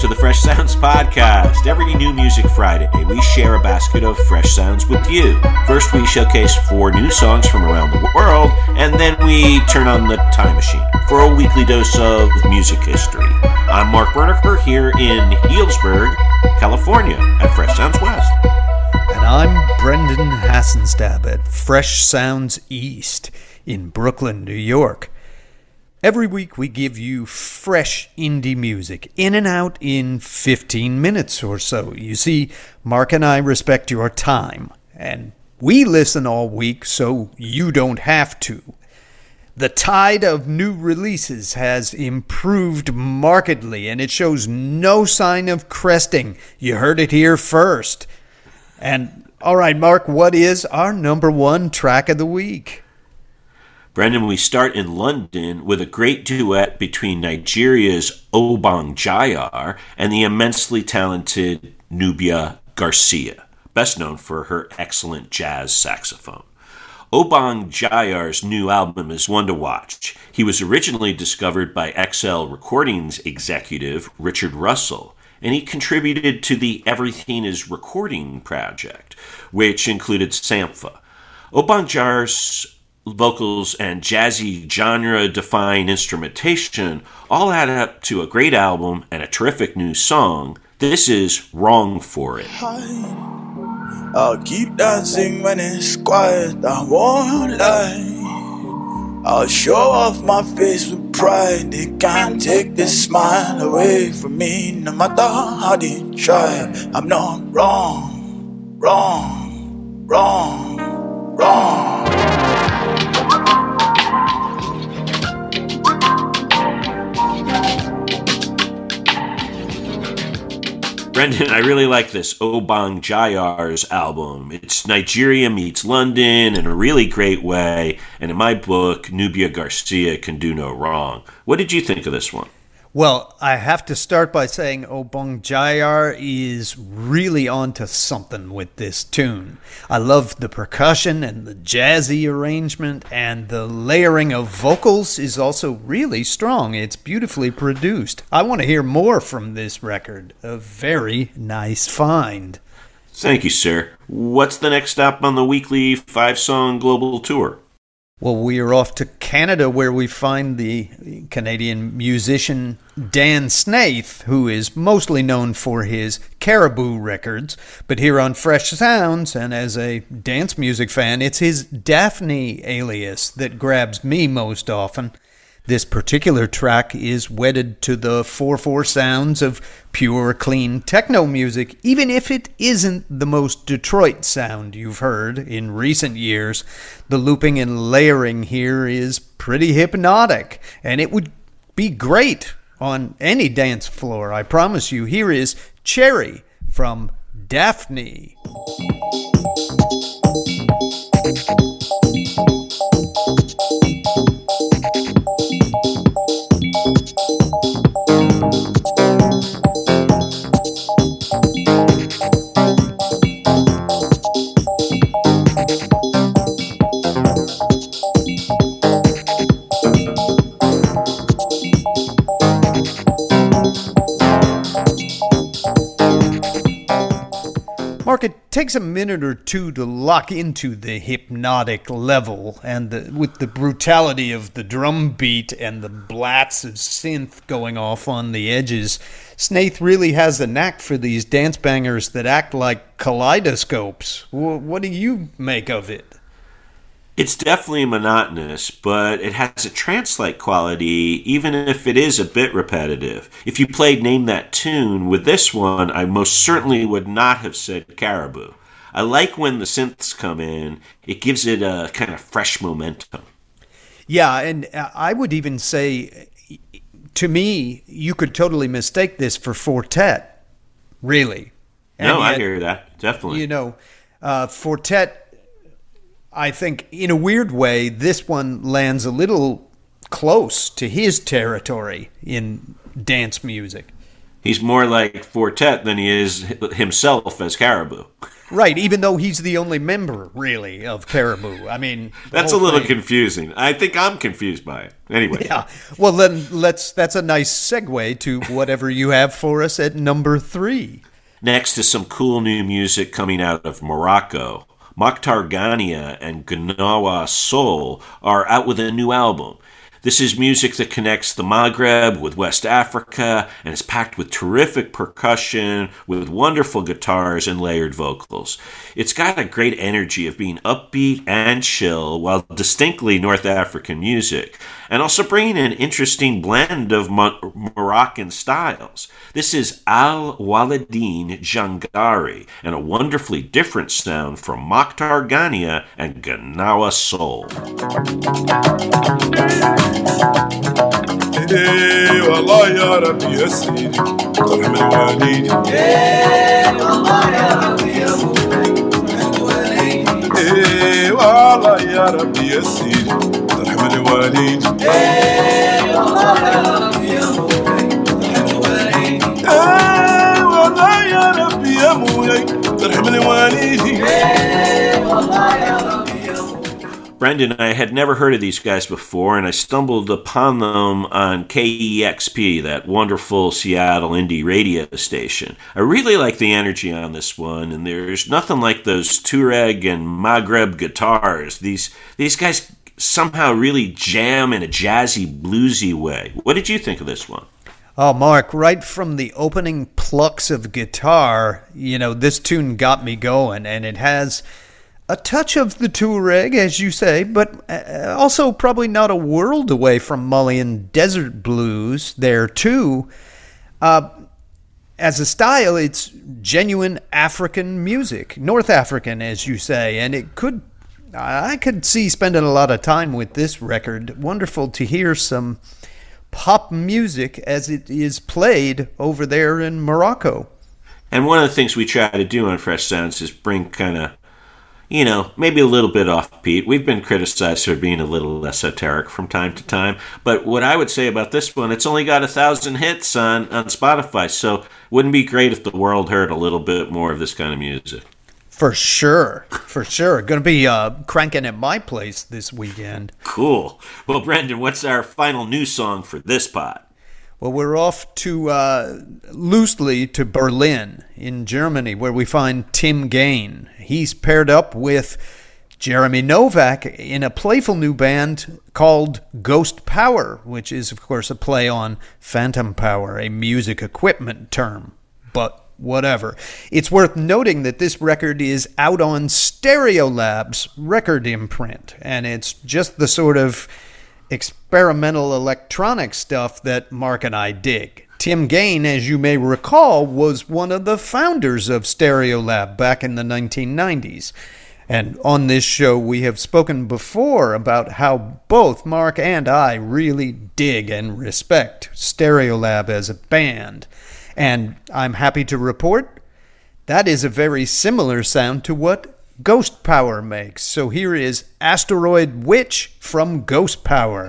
to the Fresh Sounds Podcast. Every new music Friday, we share a basket of fresh sounds with you. First, we showcase four new songs from around the world, and then we turn on the time machine for a weekly dose of music history. I'm Mark Berniker here in Healdsburg, California at Fresh Sounds West. And I'm Brendan Hassenstab at Fresh Sounds East in Brooklyn, New York. Every week we give you fresh indie music in and out in 15 minutes or so. You see, Mark and I respect your time, and we listen all week so you don't have to. The tide of new releases has improved markedly, and it shows no sign of cresting. You heard it here first. And all right, Mark, what is our number one track of the week? Brendan, we start in London with a great duet between Nigeria's Obongjayar and the immensely talented Nubia Garcia, best known for her excellent jazz saxophone. Obongjayar's new album is one to watch. He was originally discovered by XL Recordings executive Richard Russell, and he contributed to the Everything is Recording project, which included Sampha. Obongjayar's vocals and jazzy genre defying instrumentation all add up to a great album and a terrific new song. This is Wrong for It. I'll keep dancing when it's quiet, I won't lie. I'll show off my face with pride. They can't take this smile away from me, no matter how they try. I'm not wrong, wrong, wrong, wrong. Brendan, I really like this Obongjayar's album. It's Nigeria meets London in a really great way, and in my book, Nubia Garcia can do no wrong. What did you think of this one? Well, I have to start by saying oh, Obongjayar is really onto something with this tune. I love the percussion and the jazzy arrangement, and the layering of vocals is also really strong. It's beautifully produced. I want to hear more from this record. A very nice find. Thank you, sir. What's the next stop on the weekly five song global tour? Well, we are off to Canada where we find the Canadian musician Dan Snaith, who is mostly known for his Caribou records. But here on Fresh Sounds, and as a dance music fan, it's his Daphni alias that grabs me most often. This particular track is wedded to the 4 4 sounds of pure, clean techno music, even if it isn't the most Detroit sound you've heard in recent years. The looping and layering here is pretty hypnotic, and it would be great on any dance floor, I promise you. Here is Cherry from Daphni. Takes a minute or two to lock into the hypnotic level, and the, with the brutality of the drum beat and the blats of synth going off on the edges, Snaith really has a knack for these dance bangers that act like kaleidoscopes. what do you make of it? It's definitely monotonous, but it has a trance-like quality, even if it is a bit repetitive. If you played Name That Tune with this one, I most certainly would not have said Caribou. I like when the synths come in, it gives it a kind of fresh momentum. Yeah, and I would even say, to me, you could totally mistake this for Four Tet, really. And no, yet, I hear that, definitely. You know, uh, Four Tet I think, in a weird way, this one lands a little close to his territory in dance music. He's more like Four Tet than he is himself as Caribou. Right, even though he's the only member, really, of Caribou. I mean, that's a little thing. confusing. I think I'm confused by it. Anyway. Yeah. Well, then let's. That's a nice segue to whatever you have for us at number three. Next is some cool new music coming out of Morocco. Mokhtar Gania and Gnawa Soul are out with a new album. This is music that connects the Maghreb with West Africa and is packed with terrific percussion, with wonderful guitars and layered vocals. It's got a great energy of being upbeat and chill while distinctly North African music, and also bringing an interesting blend of Mo- Moroccan styles. This is Al Waladin Jangari, and a wonderfully different sound from Mokhtar Gania and Gnawa Soul. إيه والله يا ربي يا سيدي ارحم الوالدين. إيه والله يا ربي يا إيه والله يا ربي يا ترحم إيه والله يا ربي يا مولاي. ترحم الوالدين. Brendan, I had never heard of these guys before, and I stumbled upon them on KEXP, that wonderful Seattle indie radio station. I really like the energy on this one, and there's nothing like those Tuareg and Maghreb guitars. These these guys somehow really jam in a jazzy, bluesy way. What did you think of this one? Oh, Mark, right from the opening plucks of guitar, you know, this tune got me going, and it has a touch of the Tuareg, as you say, but uh, also probably not a world away from Malian desert blues there, too. Uh, as a style, it's genuine African music, North African, as you say, and it could. I could see spending a lot of time with this record. Wonderful to hear some pop music as it is played over there in Morocco. And one of the things we try to do on Fresh Sounds is bring kind of you know, maybe a little bit off, offbeat. We've been criticized for being a little esoteric from time to time. But what I would say about this one, it's only got a thousand hits on, on Spotify. So wouldn't be great if the world heard a little bit more of this kind of music. For sure. For sure. Going to be uh, cranking at my place this weekend. Cool. Well, Brendan, what's our final new song for this pot? Well, we're off to uh, loosely to Berlin in Germany, where we find Tim Gane. He's paired up with Jeremy Novak in a playful new band called Ghost Power, which is, of course, a play on Phantom Power, a music equipment term. But whatever. It's worth noting that this record is out on Stereolab's record imprint, and it's just the sort of experimental electronic stuff that Mark and I dig. Tim Gane, as you may recall, was one of the founders of Stereolab back in the 1990s. And on this show, we have spoken before about how both Mark and I really dig and respect Stereolab as a band. And I'm happy to report that is a very similar sound to what Ghost Power makes. So here is Asteroid Witch from Ghost Power.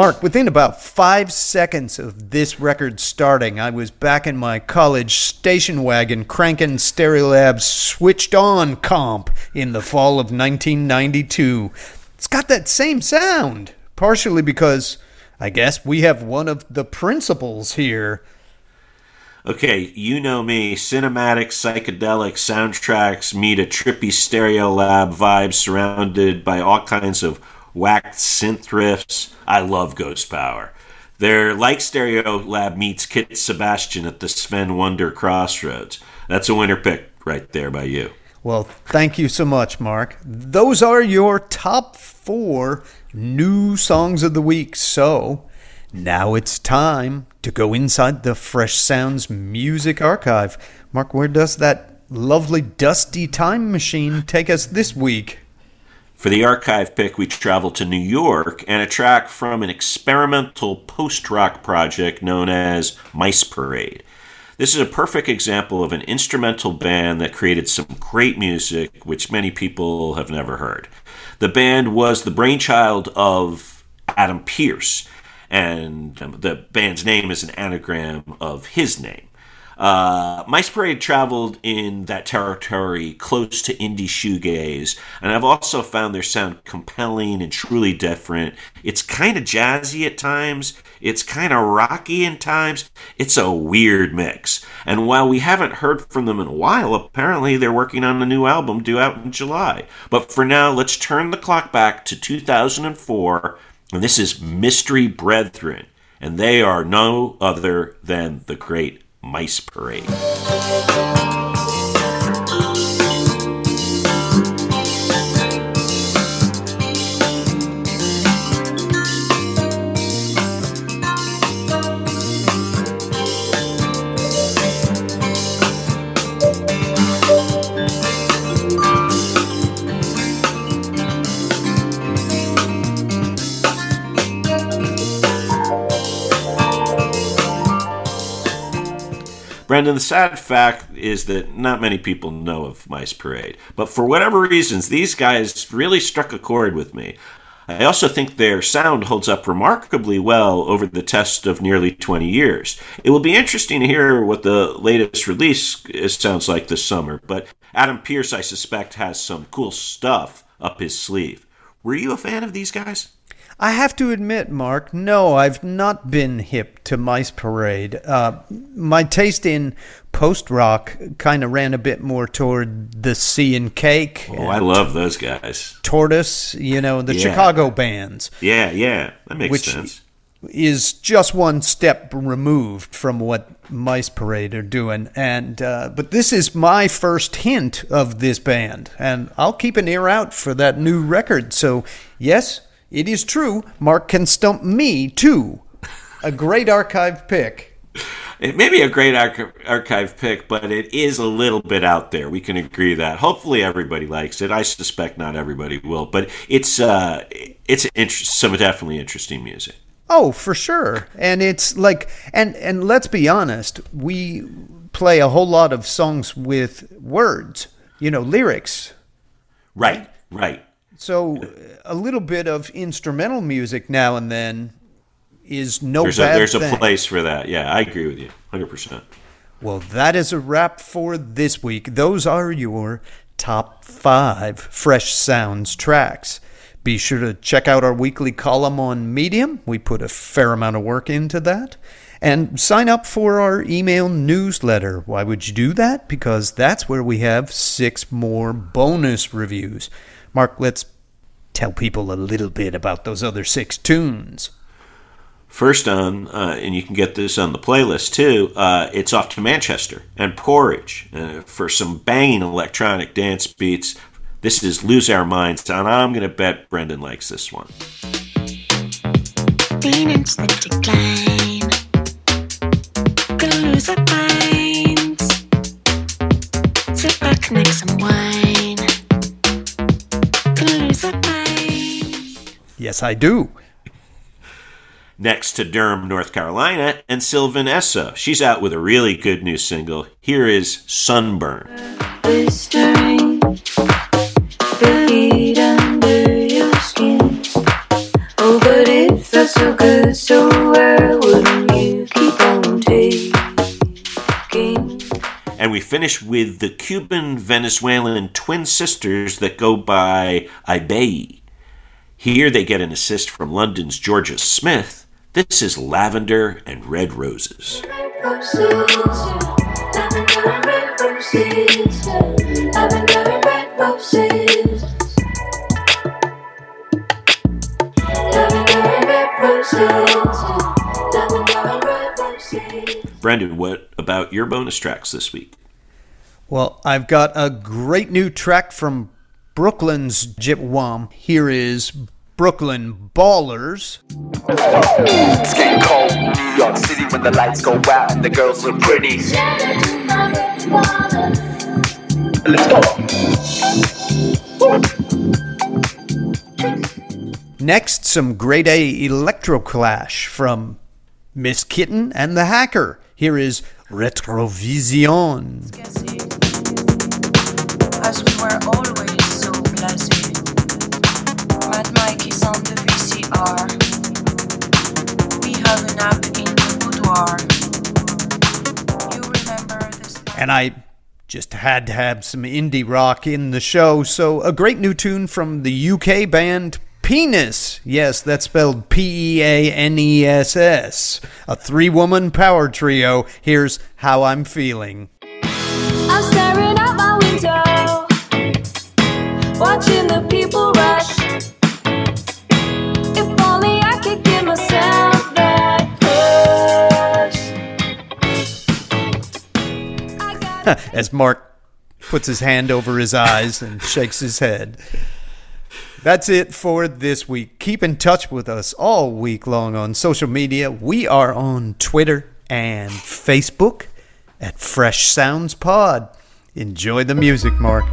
Mark, within about five seconds of this record starting, I was back in my college station wagon cranking Stereolab's Switched On comp in the fall of 1992. It's got that same sound, partially because I guess we have one of the principals here. Okay, you know me. Cinematic, psychedelic soundtracks meet a trippy Stereolab vibe surrounded by all kinds of whacked synth riffs. I love Ghost Power. They're like Stereolab meets Kit Sebastian at the Sven Wunder Crossroads. That's a winner pick right there by you. Well, thank you so much, Mark. Those are your top four new songs of the week. So now it's time to go inside the Fresh Sounds Music Archive. Mark, where does that lovely dusty time machine take us this week? For the archive pick, we travel to New York and a track from an experimental post rock project known as Mice Parade. This is a perfect example of an instrumental band that created some great music which many people have never heard. The band was the brainchild of Adam Pierce, and the band's name is an anagram of his name. Uh, Mice Parade traveled in that territory close to indie shoegaze, and I've also found their sound compelling and truly different. It's kind of jazzy at times, it's kind of rocky in times. It's a weird mix. And while we haven't heard from them in a while, apparently they're working on a new album due out in July. But for now, let's turn the clock back to 2004, and this is Mystery Brethren, and they are no other than the great Mice Parade. Brendan, the sad fact is that not many people know of Mice Parade. But for whatever reasons, these guys really struck a chord with me. I also think their sound holds up remarkably well over the test of nearly 20 years. It will be interesting to hear what the latest release sounds like this summer, but Adam Pierce, I suspect, has some cool stuff up his sleeve. Were you a fan of these guys? I have to admit, Mark, no, I've not been hip to Mice Parade. Uh, my taste in post rock kind of ran a bit more toward the Sea and Cake. Oh, I love those guys. Tortoise, you know, the Yeah. Chicago bands, Yeah, yeah, that makes Which- sense. is just one step removed from what Mice Parade are doing. And uh, but this is my first hint of this band, and I'll keep an ear out for that new record. So yes, it is true. Mark can stump me too. A great archive pick. It may be a great arch- archive pick, but it is a little bit out there. We can agree that. Hopefully, everybody likes it. I suspect not everybody will, but it's uh, it's inter- some definitely interesting music. Oh, for sure. And it's like and and let's be honest, we play a whole lot of songs with words, you know, lyrics. Right, right. So a little bit of instrumental music now and then is no There's a bad there's thing. a place for that. Yeah, I agree with you, hundred percent. Well, that is a wrap for this week. Those are your top five Fresh Sounds tracks. Be sure to check out our weekly column on Medium. We put a fair amount of work into that. And sign up for our email newsletter. Why would you do that? Because that's where we have six more bonus reviews. Mark, let's tell people a little bit about those other six tunes. First on, uh, and you can get this on the playlist too. Uh, it's off to Manchester and Porij uh, for some banging electronic dance beats. This is "Lose Our Minds," and I'm going to bet Brendan likes this one. Lean into the decline. Yes, I do. Next to Durham, North Carolina, and Sylvan Esso. She's out with a really good new single. Here is "Sunburn." blistering, bleed under your skin. Oh, but it felt so good, so where wouldn't you keep on taking? And we finish with the Cuban Venezuelan twin sisters that go by Ibeyi. Here they get an assist from London's Jorja Smith. This is Lavender and Red Roses. Roses. Brendan, what about your bonus tracks this week? Well, I've got a great new track from Brooklyn's Jip Wom. Here is Brooklyn Ballers. It's getting cold in New York City when the lights go out and the girls look pretty. Let's go. Next, some grade A electro clash from Miss Kittin and the Hacker. Here is Retrovision. The VCR. We have a nap in the boudoir. You remember this? And I just had to have some indie rock in the show, so a great new tune from the UK band Peaness. Yes, that's spelled P E A N E S S. A three woman power trio. Here's How I'm Feeling. I'm staring out my window, watching the as Mark puts his hand over his eyes and shakes his head. That's it for this week. Keep in touch with us all week long on social media. We are on Twitter and Facebook at Fresh Sounds Pod. Enjoy the music, Mark.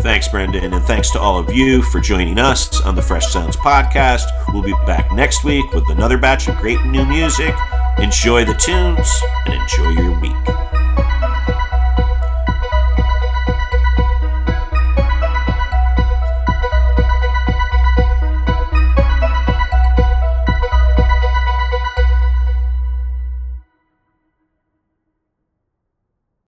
Thanks, Brendan, and thanks to all of you for joining us on the Fresh Sounds podcast. We'll be back next week with another batch of great new music. Enjoy the tunes and enjoy your